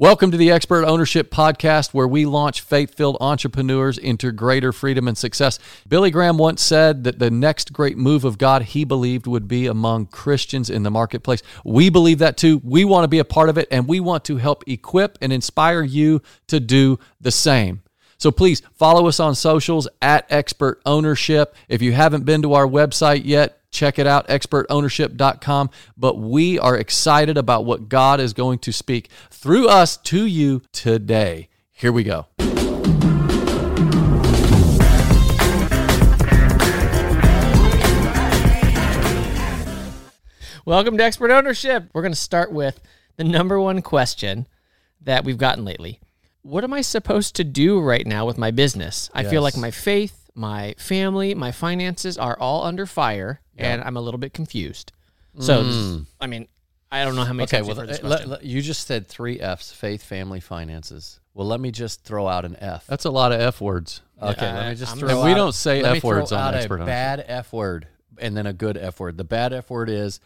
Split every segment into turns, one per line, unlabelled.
Welcome to the Expert Ownership Podcast, where we launch faith filled entrepreneurs into greater freedom and success. Billy Graham once said that the next great move of God he believed would be among Christians in the marketplace. We believe that too. We want to be a part of it, and we want to help equip and inspire you to do the same. So please follow us on socials at Expert Ownership. If you haven't been to our website yet, check it out, expertownership.com. But we are excited about what God is going to speak through us to you today. Here we go.
Welcome to Expert Ownership. We're going to start with the number one question that we've gotten lately. What am I supposed to do right now with my business? I feel like my faith, my family, my finances are all under fire and I'm a little bit confused. So, this- I mean, I don't know how many
Okay,
times
well,
you've heard this
uh, let- let- you just said three F's: faith, family, finances. Well, let me just throw out an F.
That's a lot of F words.
okay,
Uh,
let me just
I'm
throw.
gonna-
out,
And we don't say F words
throw
on
out
Expert
a bad F word and then a good F word. The bad F word is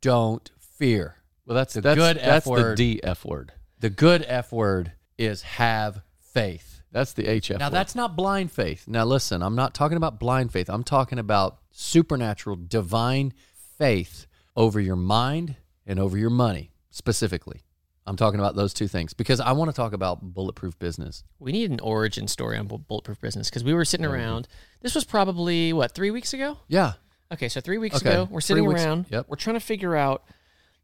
don't fear.
Well, that's
The
that's,
good
that's
F
the. D F word.
The good F word is have faith.
That's the H F
Now
word.
that's not blind faith. Now listen, I'm not talking about blind faith. I'm talking about supernatural, divine faith over your mind and over your money specifically. I'm talking about those two things because I want to talk about bulletproof business.
we need an origin story on Bulletproof Business because we were sitting around. This was probably, what, three weeks ago?
Yeah.
Okay, so three weeks
Okay,
ago, we're sitting
weeks-
around.
yep.
We're trying to figure out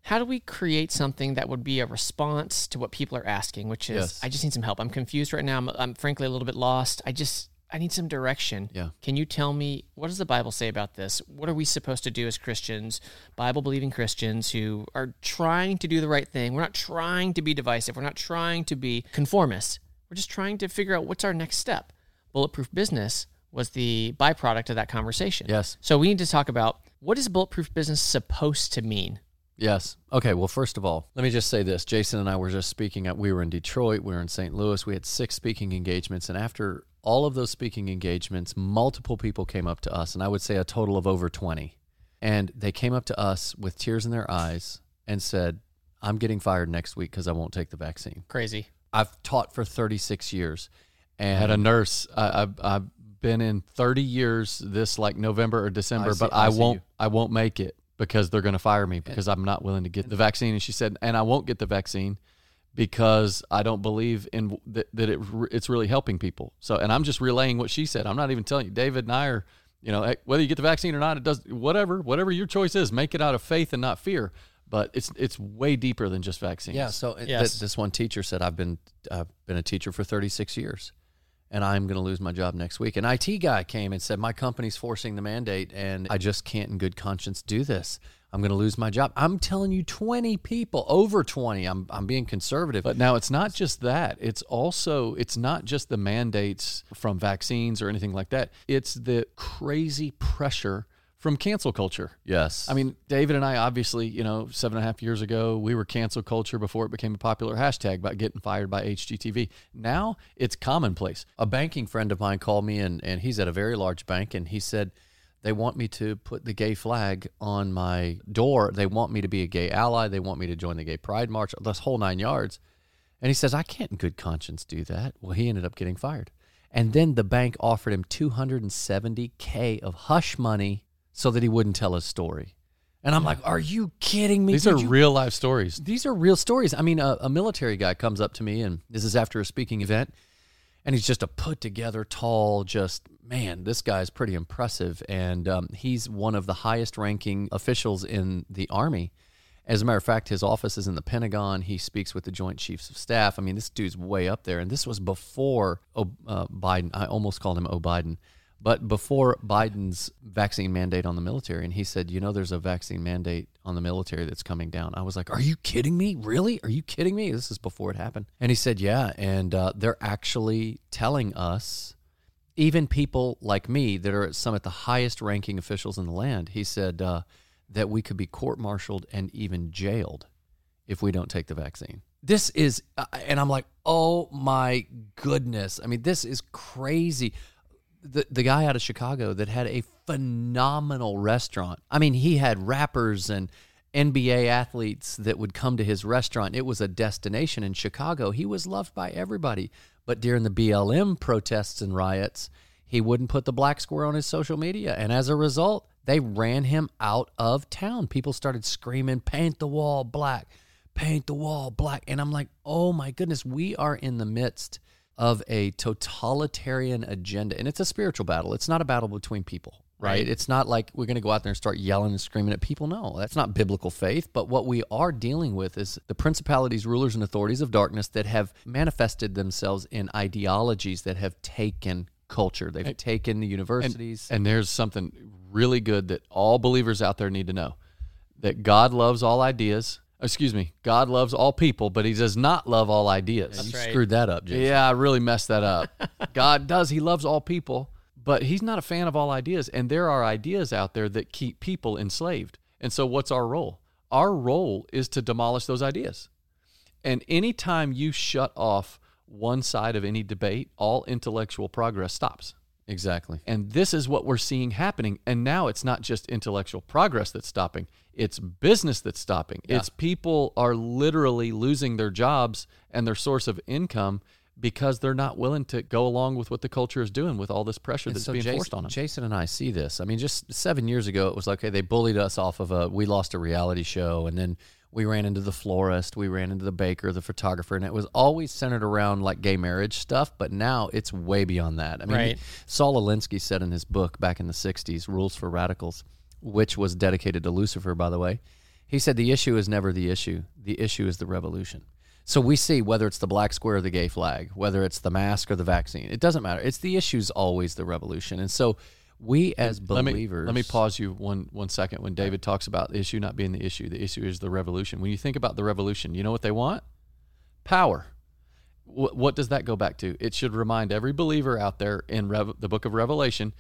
how do we create something that would be a response to what people are asking, which is,
Yes.
I just need some help. I'm confused right now. I'm, I'm frankly a little bit lost. I just, I need some direction.
Yeah.
Can you tell me what does the Bible say about this? What are we supposed to do as Christians, Bible believing Christians who are trying to do the right thing? We're not trying to be divisive. We're not trying to be conformists. We're just trying to figure out what's our next step. Bulletproof business was the byproduct of that conversation.
Yes.
So we need to talk about what is bulletproof business supposed to mean?
Yes. Okay. Well, first of all, let me just say this. Jason and I were just speaking at, we were in Detroit, we were in St. Louis. We had six speaking engagements. And after all of those speaking engagements, multiple people came up to us, and I would say a total of over 20. And they came up to us with tears in their eyes and said, I'm getting fired next week because I won't take the vaccine.
Crazy.
I've taught for 36 years. And
had a nurse. I, I've, I've been in 30 years this like November or December,
I see-
but
I
I, won't.
you.
I won't make it because they're going to fire me because I'm not willing to get the vaccine. And she said, and I won't get the vaccine because I don't believe in that, that it it's really helping people. So, and I'm just relaying what she said. I'm not even telling you. David and I are, you know, whether you get the vaccine or not, it does whatever whatever your choice is. Make it out of faith and not fear. But it's it's way deeper than just vaccines.
Yeah. So it-
Yes.
th- this one teacher said, "I've been I've been a teacher for 36 years, and I'm going to lose my job next week." An IT guy came and said, "My company's forcing the mandate, and I just can't, in good conscience, do this. I'm going to lose my job." I'm telling you, 20 people, over 20. I'm I'm being conservative,
But now it's not just that. It's also it's not just the mandates from vaccines or anything like that. It's the crazy pressure from cancel culture.
yes,
I mean, David and I obviously, you know, seven and a half years ago, we were cancel culture before it became a popular hashtag about getting fired by HGTV. Now it's commonplace.
a banking friend of mine called me, and and he's at a very large bank, and he said. They want me to put the gay flag on my door. They want me to be a gay ally. They want me to join the gay pride march, this whole nine yards. And he says, I can't in good conscience do that. Well, he ended up getting fired. And then the bank offered him 270K of hush money so that he wouldn't tell his story. And I'm like, are you kidding me?
These
Did
are
you-
real life stories.
these are real stories. I mean, a, a military guy comes up to me, and this is after a speaking event, and he's just a put together, tall, just man, this guy's pretty impressive. And um, he's one of the highest ranking officials in the Army. As a matter of fact, his office is in the Pentagon. He speaks with the Joint Chiefs of Staff. I mean, this dude's way up there. And this was before oh, uh, Biden. I almost called him O. Biden. But before Biden's vaccine mandate on the military, and he said, You know, there's a vaccine mandate on the military that's coming down. I was like, Are you kidding me? Really? Are you kidding me? This is before it happened. And he said, Yeah. And uh, they're actually telling us, even people like me that are some of the highest ranking officials in the land, he said uh, that we could be court martialed and even jailed if we don't take the vaccine. This is, uh, and I'm like, oh my goodness. I mean, this is crazy. The, the guy out of Chicago that had a phenomenal restaurant. I mean, he had rappers and NBA athletes that would come to his restaurant. It was a destination in Chicago. He was loved by everybody. But during the BLM protests and riots, he wouldn't put the black square on his social media. And as a result, they ran him out of town. People started screaming, paint the wall black, paint the wall black. And I'm like, oh my goodness, we are in the midst of a totalitarian agenda. And it's a spiritual battle, it's not a battle between people. Right?
Right.
It's not like we're going to go out there and start yelling and screaming at people. No, that's not biblical faith. But what we are dealing with is the principalities, rulers, and authorities of darkness that have manifested themselves in ideologies that have taken culture. They've taken the universities.
And there's something really good that all believers out there need to know that God loves all ideas. Excuse me, God loves all people, but He does not love all ideas.
That's
you
right.
screwed that up, Jason.
Yeah, I really messed that up. God does, He loves all people, but He's not a fan of all ideas. And there are ideas out there that keep people enslaved. And so, what's our role? Our role is to demolish those ideas. And anytime you shut off one side of any debate, all intellectual progress stops.
Exactly.
And this is what we're seeing happening. And now it's not just intellectual progress that's stopping, it's business that's stopping. It's people are literally losing their jobs and their source of income because they're not willing to go along with what the culture is doing with all this pressure
And
that's
so
being
Jason,
forced on them.
Jason and I see this. I mean, just seven years ago, it was like, okay, they bullied us off of a, we lost a reality show. And then we ran into the florist, we ran into the baker, the photographer, and it was always centered around like gay marriage stuff. But now it's way beyond that. I mean,
Right.
Saul Alinsky said in his book back in the 60s, Rules for Radicals, which was dedicated to Lucifer, by the way, he said the issue is never the issue, the issue is the revolution. So we see whether it's the black square or the gay flag, whether it's the mask or the vaccine, it doesn't matter. It's the issue's always the revolution. And so we as
Let me,
believers
let me pause you one one second. When David talks about the issue not being the issue, the issue is the revolution. When you think about the revolution, you know what they want? Power. What, what does that go back to? It should remind every believer out there in Rev- the book of Revelation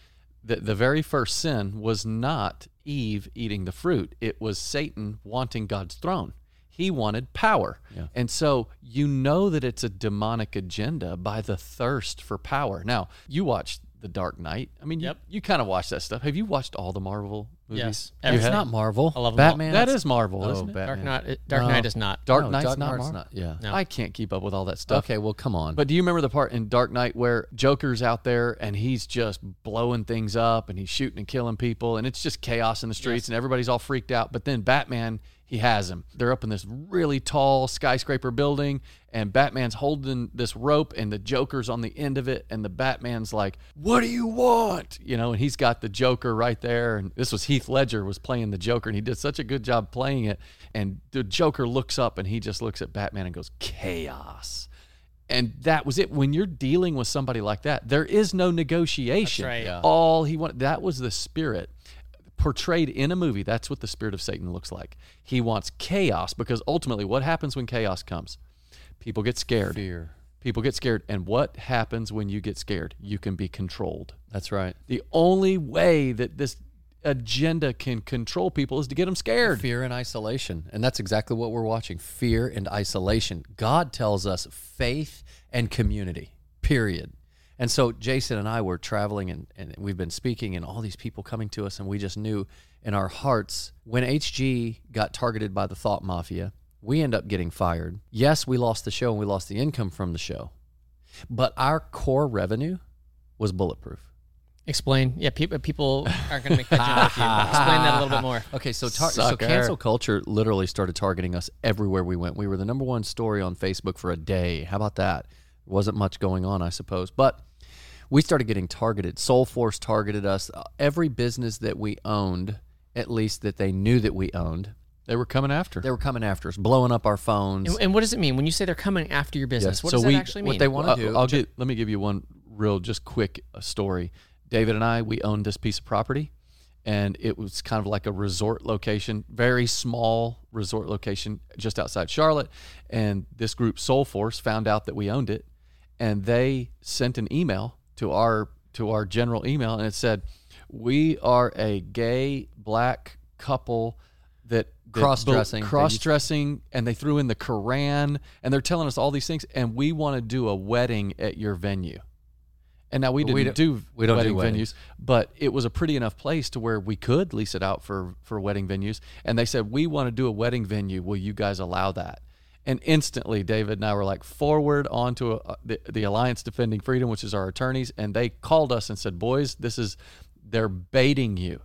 that the very first sin was not Eve eating the fruit, it was Satan wanting God's throne. He wanted power.
Yeah.
And so you know that it's a demonic agenda by the thirst for power. Now, you watched The Dark Knight. I mean,
Yep.
you, you kind of watch that stuff. Have you watched all the Marvel movies?
Yes.
You
It's
have?
not Marvel.
I love all.
Batman.
That
it's-
is Marvel,
Oh,
isn't it?
Dark
Batman.
Knight, Dark
No.
Knight is not.
Dark
No,
Knight's
Dark
not
Knight's
Marvel.
not. Yeah.
No.
I can't keep up with all that stuff.
Okay, well, come on.
But do you remember the part in Dark Knight where Joker's out there and he's just blowing things up and he's shooting and killing people and it's just chaos in the streets
Yes.
and everybody's all freaked out. But then Batman, he has him. They're up in this really tall skyscraper building and Batman's holding this rope and the Joker's on the end of it and the Batman's like, "What do you want?" You know, and he's got the Joker right there and this was Heath Ledger was playing the Joker and he did such a good job playing it and the Joker looks up and he just looks at Batman and goes, "Chaos." And that was it. When you're dealing with somebody like that, there is no negotiation.
That's right. Yeah.
All he wanted that was the spirit portrayed in a movie. That's what the spirit of Satan looks like. He wants chaos because ultimately, what happens when chaos comes? People get scared.
Fear.
People get scared. And what happens when you get scared? You can be controlled.
That's right.
The only way that this agenda can control people is to get them scared.
Fear and isolation. And that's exactly what we're watching fear and isolation. God tells us faith and community, period. And so Jason and I were traveling and, and we've been speaking, and all these people coming to us, and we just knew in our hearts when HG got targeted by the Thought Mafia, we end up getting fired. Yes, we lost the show and we lost the income from the show, but our core revenue was bulletproof.
Explain. Yeah, people people aren't going to make that jump with you. Explain that a little bit more.
Okay, so tar- so cancel culture literally started targeting us everywhere we went. We were the number one story on Facebook for a day. How about that? Wasn't much going on, I suppose, but we started getting targeted. Soulforce targeted us. Uh, Every business that we owned, at least that they knew that we owned,
They were coming after.
they were coming after us, blowing up our phones.
And, and what does it mean when you say they're coming after your business? What
so
does
we,
that actually mean?
what they want
Well,
to do.
I'll get, let me give you one real, just quick uh, story. David and I, we owned this piece of property, and it was kind of like a resort location, very small resort location just outside Charlotte. And this group, Soulforce, found out that we owned it, and they sent an email to our to our general email, and it said, "We are a gay black couple." That, that
Cross-dressing.
Cross-dressing, and they threw in the Quran, and they're telling us all these things, and we want to do a wedding at your venue. And now we didn't
we
do
we don't do
wedding
weddings.
venues, but it was a pretty enough place to where we could lease it out for for wedding venues. And they said we want to do a wedding venue. Will you guys allow that? And instantly, David and I were like forward onto a, the, the Alliance Defending Freedom, which is our attorneys, and they called us and said, "Boys, this is they're baiting you.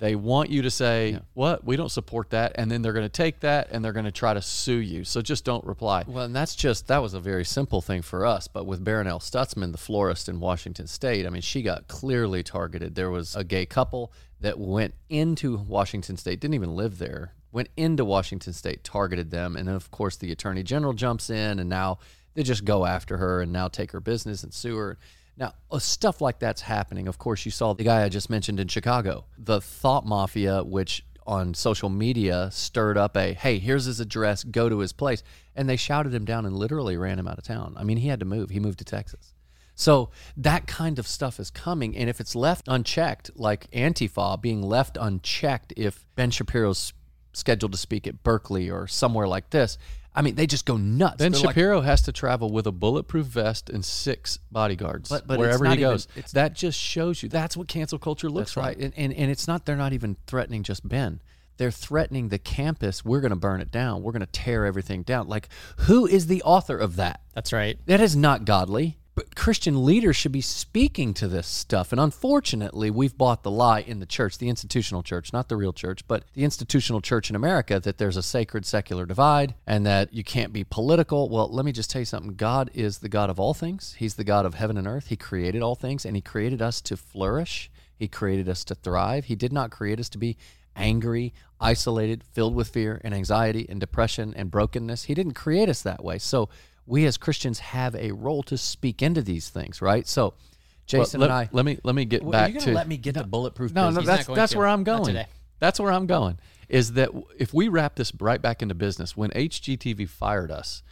They want you to say what we don't support that, and then they're going to take that and they're going to try to sue you. So just don't reply."
Well, and that's just that was a very simple thing for us. But with Barronelle Stutzman, the florist in Washington State, I mean, she got clearly targeted. There was a gay couple that went into Washington State, didn't even live there, went into Washington State, targeted them, and then of course the Attorney General jumps in, and now they just go after her and now take her business and sue her. Now, stuff like that's happening. Of course, you saw the guy I just mentioned in Chicago, the Thought Mafia, which on social media stirred up a hey, here's his address, go to his place. And they shouted him down and literally ran him out of town. I mean, he had to move. He moved to Texas. So that kind of stuff is coming. And if it's left unchecked, like Antifa being left unchecked, if Ben Shapiro's scheduled to speak at Berkeley or somewhere like this, I mean, they just go nuts.
Ben
They're like,
Shapiro has to travel with a bulletproof vest and six bodyguards
But- but
wherever
not
he
even-
goes.
it's-
that just shows you that's what cancel culture looks
That's
like.
right. And, and and it's not they're not even threatening just Ben. They're threatening the campus. We're going to burn it down. We're going to tear everything down. Like who is the author of that?
That's right.
That is not godly. Christian leaders should be speaking to this stuff. And unfortunately, we've bought the lie in the church, the institutional church, not the real church, but the institutional church in America that there's a sacred secular divide and that you can't be political. Well, let me just tell you something. God is the God of all things. He's the God of heaven and earth. He created all things and he created us to flourish. He created us to thrive. He did not create us to be angry, isolated, filled with fear and anxiety and depression and brokenness. He didn't create us that way. So we as Christians have a role to speak into these things, right? So
Well,
Jason
let,
and I
let me let me get
Well,
back
are you
to
let me get to bulletproof
no, no,
business?
not
that's that's
to.
where I'm going. That's where I'm going. Is that if we wrap this right back into business, when HGTV fired us,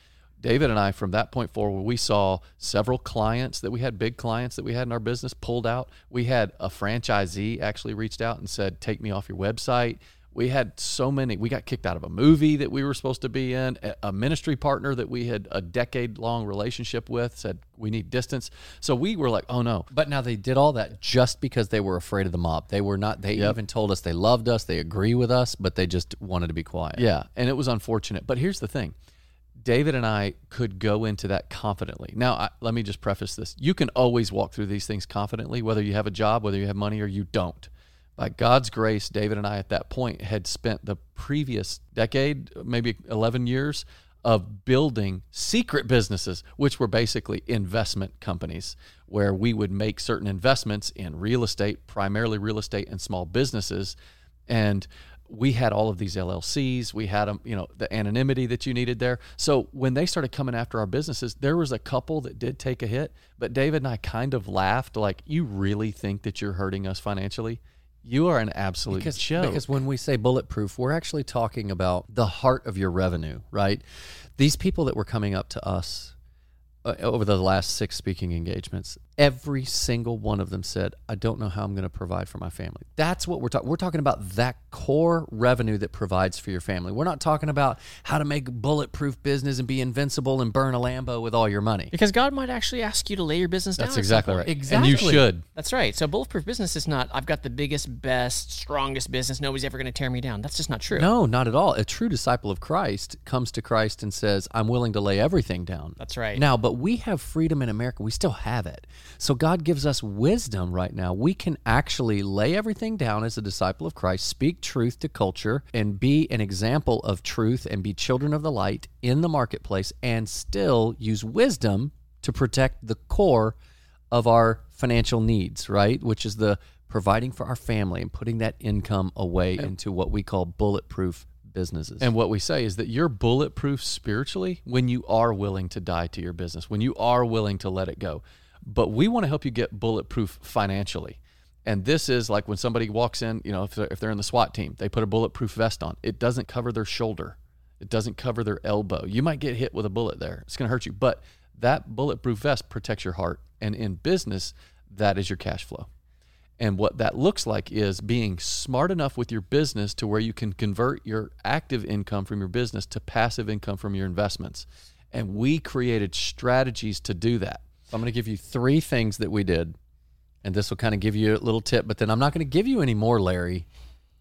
David and I, from that point forward, we saw several clients that we had, big clients that we had in our business, pulled out. We had a franchisee actually reached out and said, "Take me off your website." We had so many. We got kicked out of a movie that we were supposed to be in. A- ministry partner that we had a decade long relationship with said, "We need distance." So we were like, "Oh no,
But now they did all that just because they were afraid of the mob. They were not. They even told us they loved us, they agree with us, but they just wanted to be quiet.
Yeah, and it was unfortunate. But here's the thing David and I could go into that confidently. Now, I, let me just preface this. You can always walk through these things confidently, whether you have a job, whether you have money, or you don't. By God's grace, David and I at that point had spent the previous decade, maybe 11 years, of building secret businesses, which were basically investment companies, where we would make certain investments in real estate, primarily real estate and small businesses. And we had all of these LLCs. We had them, you know, the anonymity that you needed there. So when they started coming after our businesses, there was a couple that did take a hit, but David and I kind of laughed like, you really think that you're hurting us financially? You are an absolute
because,
joke.
because when we say bulletproof, we're actually talking about the heart of your revenue, right? These people that were coming up to us uh, over the last six speaking engagements, every single one of them said, "I don't know how I'm going to provide for my family." That's what we're talking. We're talking about that core revenue that provides for your family. We're not talking about how to make bulletproof business and be invincible and burn a Lambo with all your money.
Because God might actually ask you to lay your business down.
That's exactly right.
Exactly.
And you should.
That's right. So bulletproof business is not I've got the biggest, best, strongest business. Nobody's ever going to tear me down. That's just not true.
No, not at all. A true disciple of Christ comes to Christ and says, I'm willing to lay everything down.
That's right.
Now, but we have freedom in America. We still have it. So God gives us wisdom right now. We can actually lay everything down as a disciple of Christ, speak truth to culture, and be an example of truth and be children of the light in the marketplace and still use wisdom to protect the core of our financial needs, right? Which is the providing for our family and putting that income away into what we call bulletproof businesses.
And what we say is that you're bulletproof spiritually when you are willing to die to your business, when you are willing to let it go. But we want to help you get bulletproof financially. And this is like when somebody walks in, you know, if they're, if they're in the SWAT team, they put a bulletproof vest on. It doesn't cover their shoulder, it doesn't cover their elbow. You might get hit with a bullet there, it's going to hurt you. But that bulletproof vest protects your heart. And in business, that is your cash flow. And what that looks like is being smart enough with your business to where you can convert your active income from your business to passive income from your investments. And we created strategies to do that.
So I'm going to give you three things that we did, and this will kind of give you a little tip. But then I'm not going to give you any more, Larry.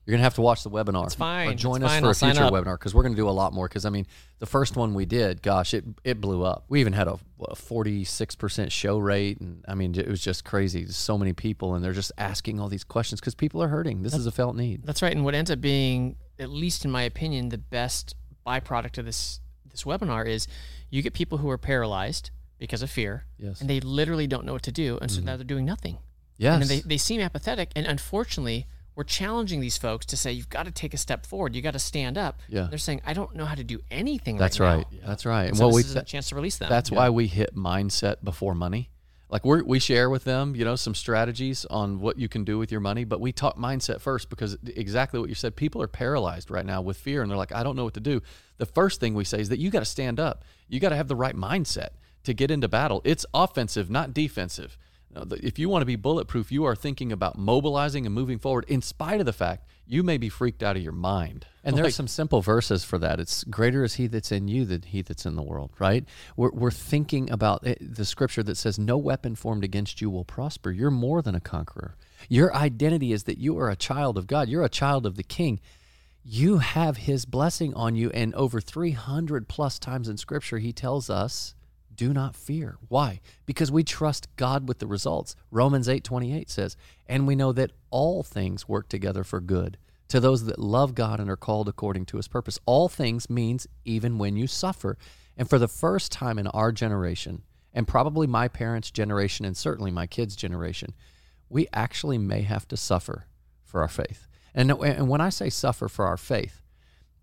You're going to have to watch the webinar.
It's fine.
Or join
It's
us
fine.
for
I'll
a future webinar because we're going to do a lot more. Because I mean, the first one we did, gosh, it it blew up. We even had a, a 46% show rate, and I mean, it was just crazy. So many people, and they're just asking all these questions because people are hurting. This is a felt need.
That's right. And what ends up being, at least in my opinion, the best byproduct of this this webinar is you get people who are paralyzed because of fear,
Yes.
and they literally don't know what to do, and so mm-hmm. now they're doing nothing.
Yes.
And they, they seem apathetic, and unfortunately, we're challenging these folks to say you've got to take a step forward, you got to stand up.
Yeah.
They're saying I don't know how to do anything.
That's
right.
right.
now."
That's right. And
So
what
this
we
is a chance to release them.
That's why we hit mindset before money. Like we we share with them, you know, some strategies on what you can do with your money, but we talk mindset first because exactly what you said. People are paralyzed right now with fear, and they're like, I don't know what to do. The first thing we say is that you got to stand up. You got to have the right mindset to get into battle. It's offensive, not defensive. If you want to be bulletproof, you are thinking about mobilizing and moving forward, in spite of the fact you may be freaked out of your mind. And
Like-
there's some simple verses for that. It's greater is he that's in you than he that's in the world, right? We're, we're thinking about it, the scripture that says, No weapon formed against you will prosper. You're more than a conqueror. Your identity is that you are a child of God, you're a child of the king. You have his blessing on you. And over 300 plus times in scripture, he tells us, do not fear. Why? Because we trust God with the results. Romans 8:28 says, "And we know that all things work together for good to those that love God and are called according to his purpose." All things means even when you suffer. And for the first time in our generation, and probably my parents' generation and certainly my kids' generation, we actually may have to suffer for our faith. And and when I say suffer for our faith,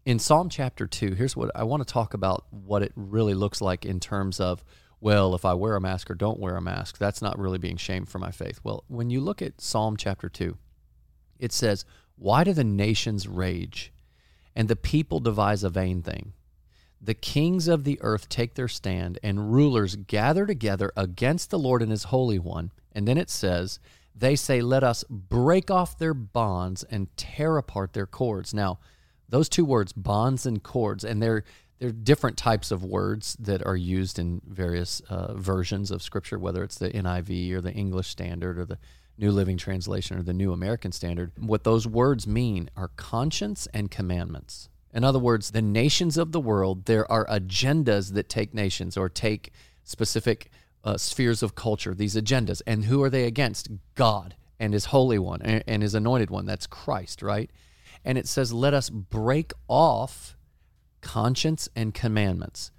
in Psalm chapter 2, here's what I want to talk about what it really looks like in terms of, well, if I wear a mask or don't wear a mask, that's not really being shamed for my faith. Well, when you look at Psalm chapter 2, it says, Why do the nations rage and the people devise a vain thing? The kings of the earth take their stand, and rulers gather together against the Lord and his Holy One. And then it says, They say, Let us break off their bonds and tear apart their cords. Now, those two words, bonds and cords, and they're they're different types of words that are used in various uh, versions of Scripture, whether it's the NIV or the English Standard or the New Living Translation or the New American Standard. What those words mean are conscience and commandments. In other words, the nations of the world, there are agendas that take nations or take specific uh, spheres of culture, these agendas. And who are they against? God and His Holy One and, and His Anointed One. That's Christ, right? And it says, let us break off conscience and commandments.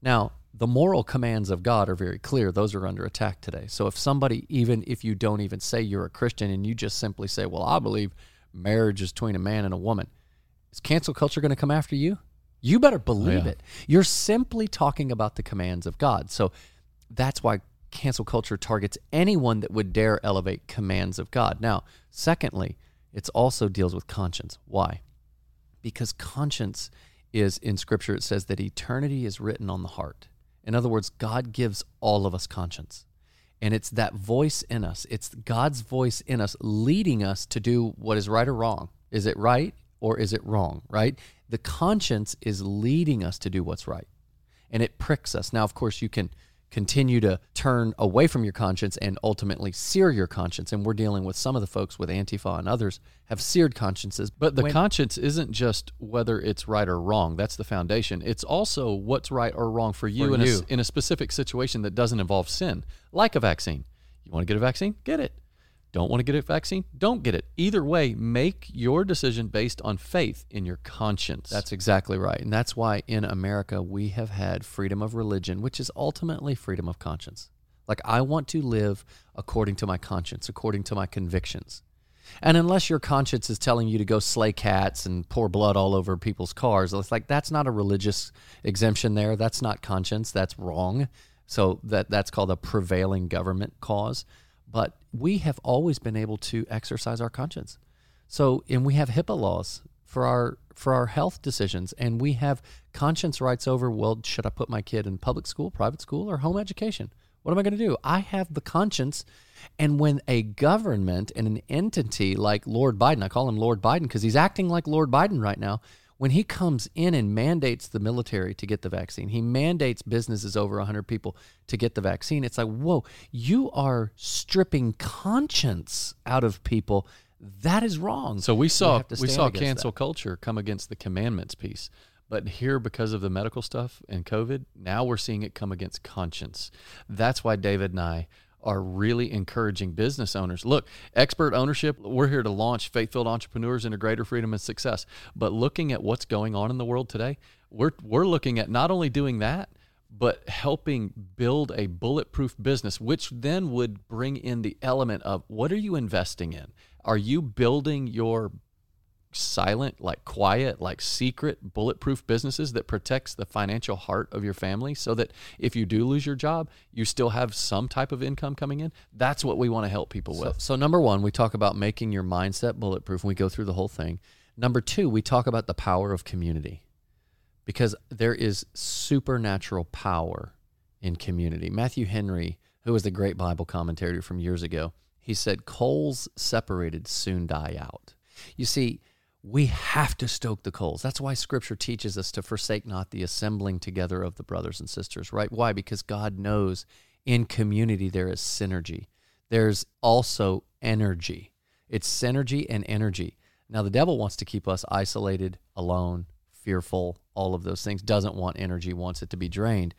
Now, the moral commands of God are very clear. Those are under attack today. So if somebody, even if you don't even say you're a Christian and you just simply say, well, I believe marriage is between a man and a woman, is cancel culture going to come after you? You better believe
yeah.
it. You're simply talking about the commands of God. So that's why cancel culture targets anyone that would dare elevate commands of God. Now, secondly, it also deals with conscience. Why? Because conscience is in scripture it says that eternity is written on the heart. In other words, God gives all of us conscience. And it's that voice in us. It's God's voice in us leading us to do what is right or wrong. Is it right or is it wrong, right? The conscience is leading us to do what's right. And it pricks us. Now, of course, you can continue to turn away from your conscience and ultimately sear your conscience. And we're dealing with some of the folks with Antifa and others have seared consciences.
But the
When-
conscience isn't just whether it's right or wrong. That's the foundation. It's also what's right or wrong for you,
For
in,
you.
s- in a specific situation that doesn't involve sin, like a vaccine. You want to get a vaccine? Get it. Don't want to get a vaccine? Don't get it. Either way, make your decision based on faith in your conscience.
That's exactly right. And that's why in America we have had freedom of religion, which is ultimately freedom of conscience. Like, I want to live according to my conscience, according to my convictions. And unless your conscience is telling you to go slay cats and pour blood all over people's cars, it's like that's not a religious exemption there. That's not conscience. That's wrong. So that that's called a prevailing government cause. But we have always been able to exercise our conscience. So, and we have HIPAA laws for our for our health decisions, and we have conscience rights over. Well, should I put my kid in public school, private school, or home education? What am I going to do? I have the conscience, and when a government and an entity like Lord Biden, I call him Lord Biden because he's acting like Lord Biden right now. When he comes in and mandates the military to get the vaccine, he mandates businesses over 100 people to get the vaccine. It's like, whoa, you are stripping conscience out of people. That is wrong.
So we saw
to
we saw cancel
that.
culture come against the commandments piece. But here, because of the medical stuff and COVID, now we're seeing it come against conscience. That's why David and I are really encouraging business owners. Look, expert ownership, we're here to launch faith filled entrepreneurs into greater freedom and success. But looking at what's going on in the world today, we're, we're looking at not only doing that, but helping build a bulletproof business, which then would bring in the element of what are you investing in? Are you building your silent, like quiet, like secret, bulletproof businesses that protects the financial heart of your family so that if you do lose your job, you still have some type of income coming in? That's what we want to help people
So,
with.
so number one, we talk about making your mindset bulletproof, and we go through the whole thing. Number two, we talk about the power of community because there is supernatural power in community. Matthew Henry, who was the great Bible commentator from years ago, he said, Coals separated soon die out. You see, we have to stoke the coals. That's why scripture teaches us to forsake not the assembling together of the brothers and sisters, right? Why? Because God knows in community there is synergy. There's also energy. It's synergy and energy. Now, the devil wants to keep us isolated, alone, fearful, all of those things, doesn't want energy, wants it to be drained.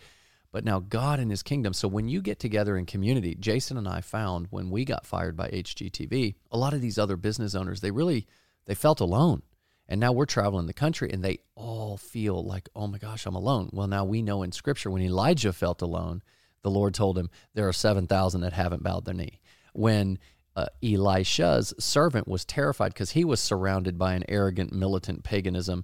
But now, God and his kingdom. So, when you get together in community, Jason and I found when we got fired by HGTV, a lot of these other business owners, they really they felt alone. And now we're traveling the country and they all feel like, oh my gosh, I'm alone. Well, now we know in scripture when Elijah felt alone, the Lord told him, there are 7,000 that haven't bowed their knee. When uh, Elisha's servant was terrified because he was surrounded by an arrogant, militant paganism,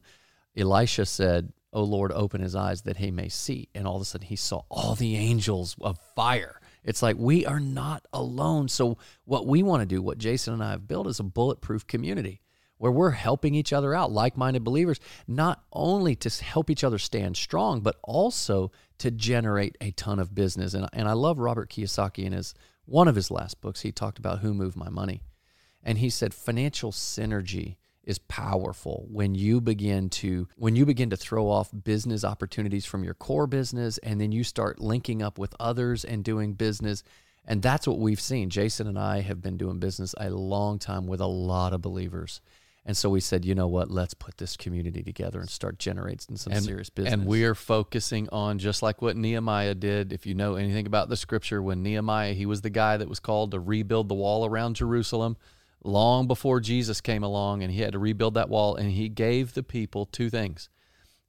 Elisha said, Oh Lord, open his eyes that he may see. And all of a sudden he saw all the angels of fire. It's like we are not alone. So, what we want to do, what Jason and I have built, is a bulletproof community where we're helping each other out, like minded believers, not only to help each other stand strong, but also to generate a ton of business. And, and I love Robert Kiyosaki in his one of his last books. He talked about who moved my money. And he said financial synergy is powerful when you begin to when you begin to throw off business opportunities from your core business and then you start linking up with others and doing business and that's what we've seen jason and i have been doing business a long time with a lot of believers and so we said you know what let's put this community together and start generating some
and,
serious business
And we are focusing on just like what Nehemiah did. If you know anything about the scripture, when Nehemiah, he was the guy that was called to rebuild the wall around Jerusalem long before Jesus came along, and he had to rebuild that wall. And he gave the people two things.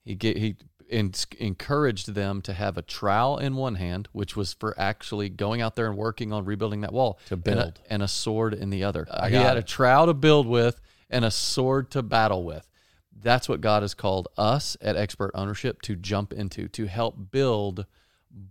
He ga- he en- encouraged them to have a trowel in one hand, which was for actually going out there and working on rebuilding that wall
To
and a-
build.
and a, sword in the other.
I
he had a trowel to build with and a sword to battle with. That's what God has called us at Expert Ownership to jump into to help build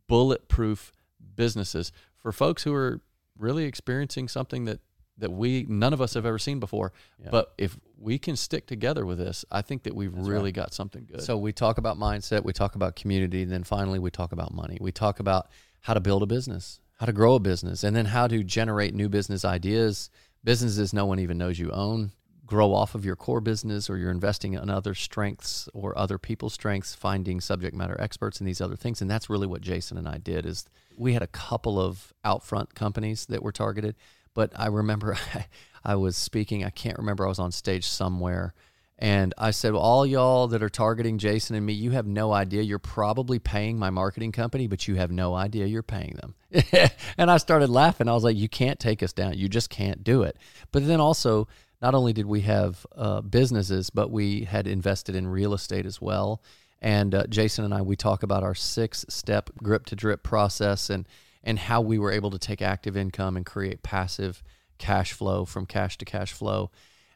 bulletproof businesses for folks who are really experiencing something that that we none of us have ever seen before. But if we can stick together with this, I think that we've really got something good.
So we talk about mindset, we talk about community, and then finally we talk about money. We talk about how to build a business, how to grow a business, and then how to generate new business ideas, businesses no one even knows you own, grow off of your core business or you're investing in other strengths or other people's strengths, finding subject matter experts in these other things. And that's really what Jason and I did is we had a couple of outfront companies that were targeted, but I remember I was speaking, I can't remember, I was on stage somewhere and I said, well, all y'all that are targeting Jason and me, you have no idea. You're probably paying my marketing company, but you have no idea you're paying them. and I started laughing. I was like, you can't take us down. You just can't do it. But then also, not only did we have uh, businesses, but we had invested in real estate as well. And uh, Jason and I, we talk about our six step grip to drip process and, and how we were able to take active income and create passive cash flow from cash to cash flow.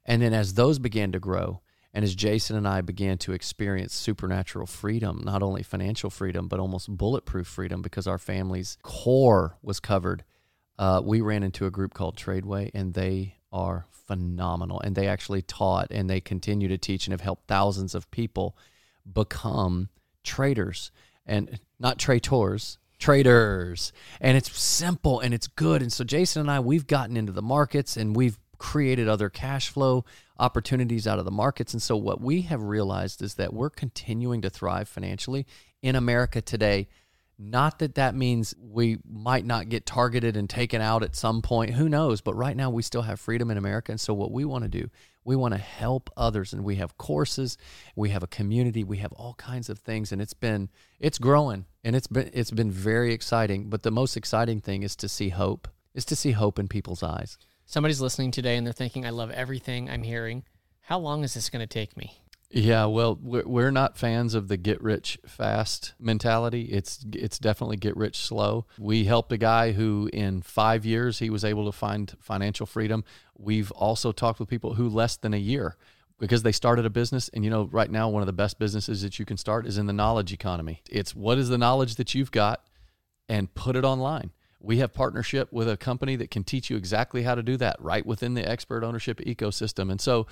And then as those began to grow, and as Jason and I began to experience supernatural freedom, not only financial freedom, but almost bulletproof freedom because our family's core was covered, uh, we ran into a group called Tradeway, and they are phenomenal. And they actually taught and they continue to teach and have helped thousands of people become traders and not traders, traders. And it's simple and it's good. And so Jason and I, we've gotten into the markets and we've created other cash flow opportunities out of the markets. And so, what we have realized is that we're continuing to thrive financially in America today. Not that that means we might not get targeted and taken out at some point. Who knows? But right now, we still have freedom in America. And so, what we want to do, we want to help others. And we have courses, we have a community, we have all kinds of things. And it's been, it's growing and it's been, it's been very exciting. But the most exciting thing is to see hope, is to see hope in people's eyes.
Somebody's listening today and they're thinking, I love everything I'm hearing. How long is this going to take me?
Yeah, well, we're, not fans of the get rich fast mentality. It's it's definitely get rich slow. We helped a guy who in 5 years he was able to find financial freedom. We've also talked with people who less than a year because they started a business and you know right now one of the best businesses that you can start is in the knowledge economy. It's what is the knowledge that you've got and put it online. We have partnership with a company that can teach you exactly how to do that right within the expert ownership ecosystem. And so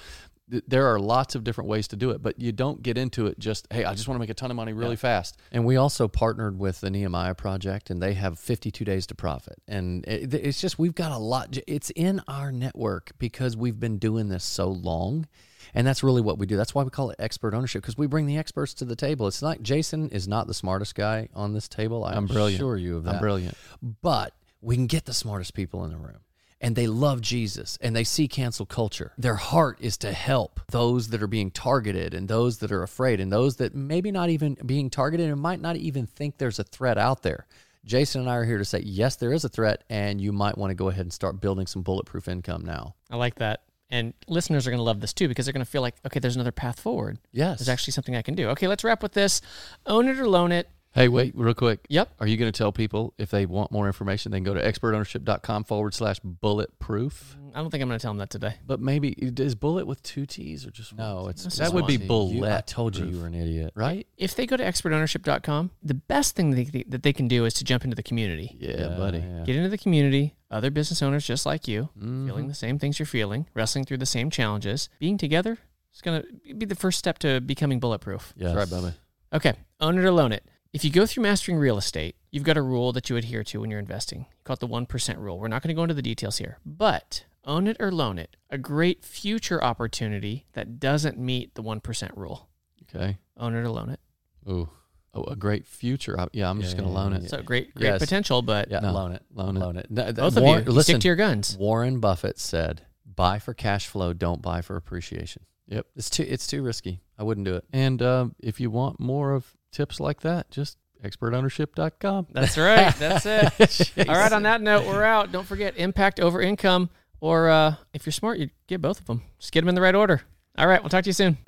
there are lots of different ways to do it, but you don't get into it just, hey, I just want to make a ton of money really yeah. fast.
And we also partnered with the Nehemiah Project, and they have 52 days to profit. And it, it's just, we've got a lot, it's in our network because we've been doing this so long. And that's really what we do. That's why we call it expert ownership because we bring the experts to the table. It's like Jason is not the smartest guy on this table. I
I'm brilliant.
assure you of that.
I'm brilliant.
But we can get the smartest people in the room and they love Jesus and they see cancel culture. Their heart is to help those that are being targeted and those that are afraid and those that maybe not even being targeted and might not even think there's a threat out there. Jason and I are here to say, yes, there is a threat, and you might want to go ahead and start building some bulletproof income now.
I like that. And listeners are going to love this too because they're going to feel like, okay, there's another path forward.
Yes.
There's actually something I can do. Okay, let's wrap with this own it or loan it.
Hey, wait, real quick.
Yep.
Are you going to tell people if they want more information, they can go to expertownership.com forward slash bulletproof?
I don't think I'm going to tell them that today.
But maybe is bullet with two T's or just one?
no? It's
that would be bullet.
You, I told you you were an idiot,
right?
If they go to expertownership.com, the best thing that they, that they can do is to jump into the community.
Yeah, yeah buddy. Yeah.
Get into the community. Other business owners just like you, mm-hmm. feeling the same things you're feeling, wrestling through the same challenges, being together. is going to be the first step to becoming bulletproof.
Yeah, right, Bubba.
Okay, own it or loan it. If you go through mastering real estate, you've got a rule that you adhere to when you're investing. You call it the 1% rule. We're not going to go into the details here, but own it or loan it, a great future opportunity that doesn't meet the 1% rule.
Okay.
Own it or loan it.
Ooh. Oh, a great future. Yeah, I'm yeah, just going to loan it.
So great, great yes. potential, but
yeah, no, loan it, loan it, loan it. No,
Both Warren, of you, listen, stick to your guns.
Warren Buffett said, "Buy for cash flow, don't buy for appreciation."
Yep,
it's too it's too risky. I wouldn't do it.
And uh, if you want more of tips like that, just expertownership.com.
That's right. That's it. All right. On that note, we're out. Don't forget impact over income, or uh, if you're smart, you get both of them. Just get them in the right order. All right. We'll talk to you soon.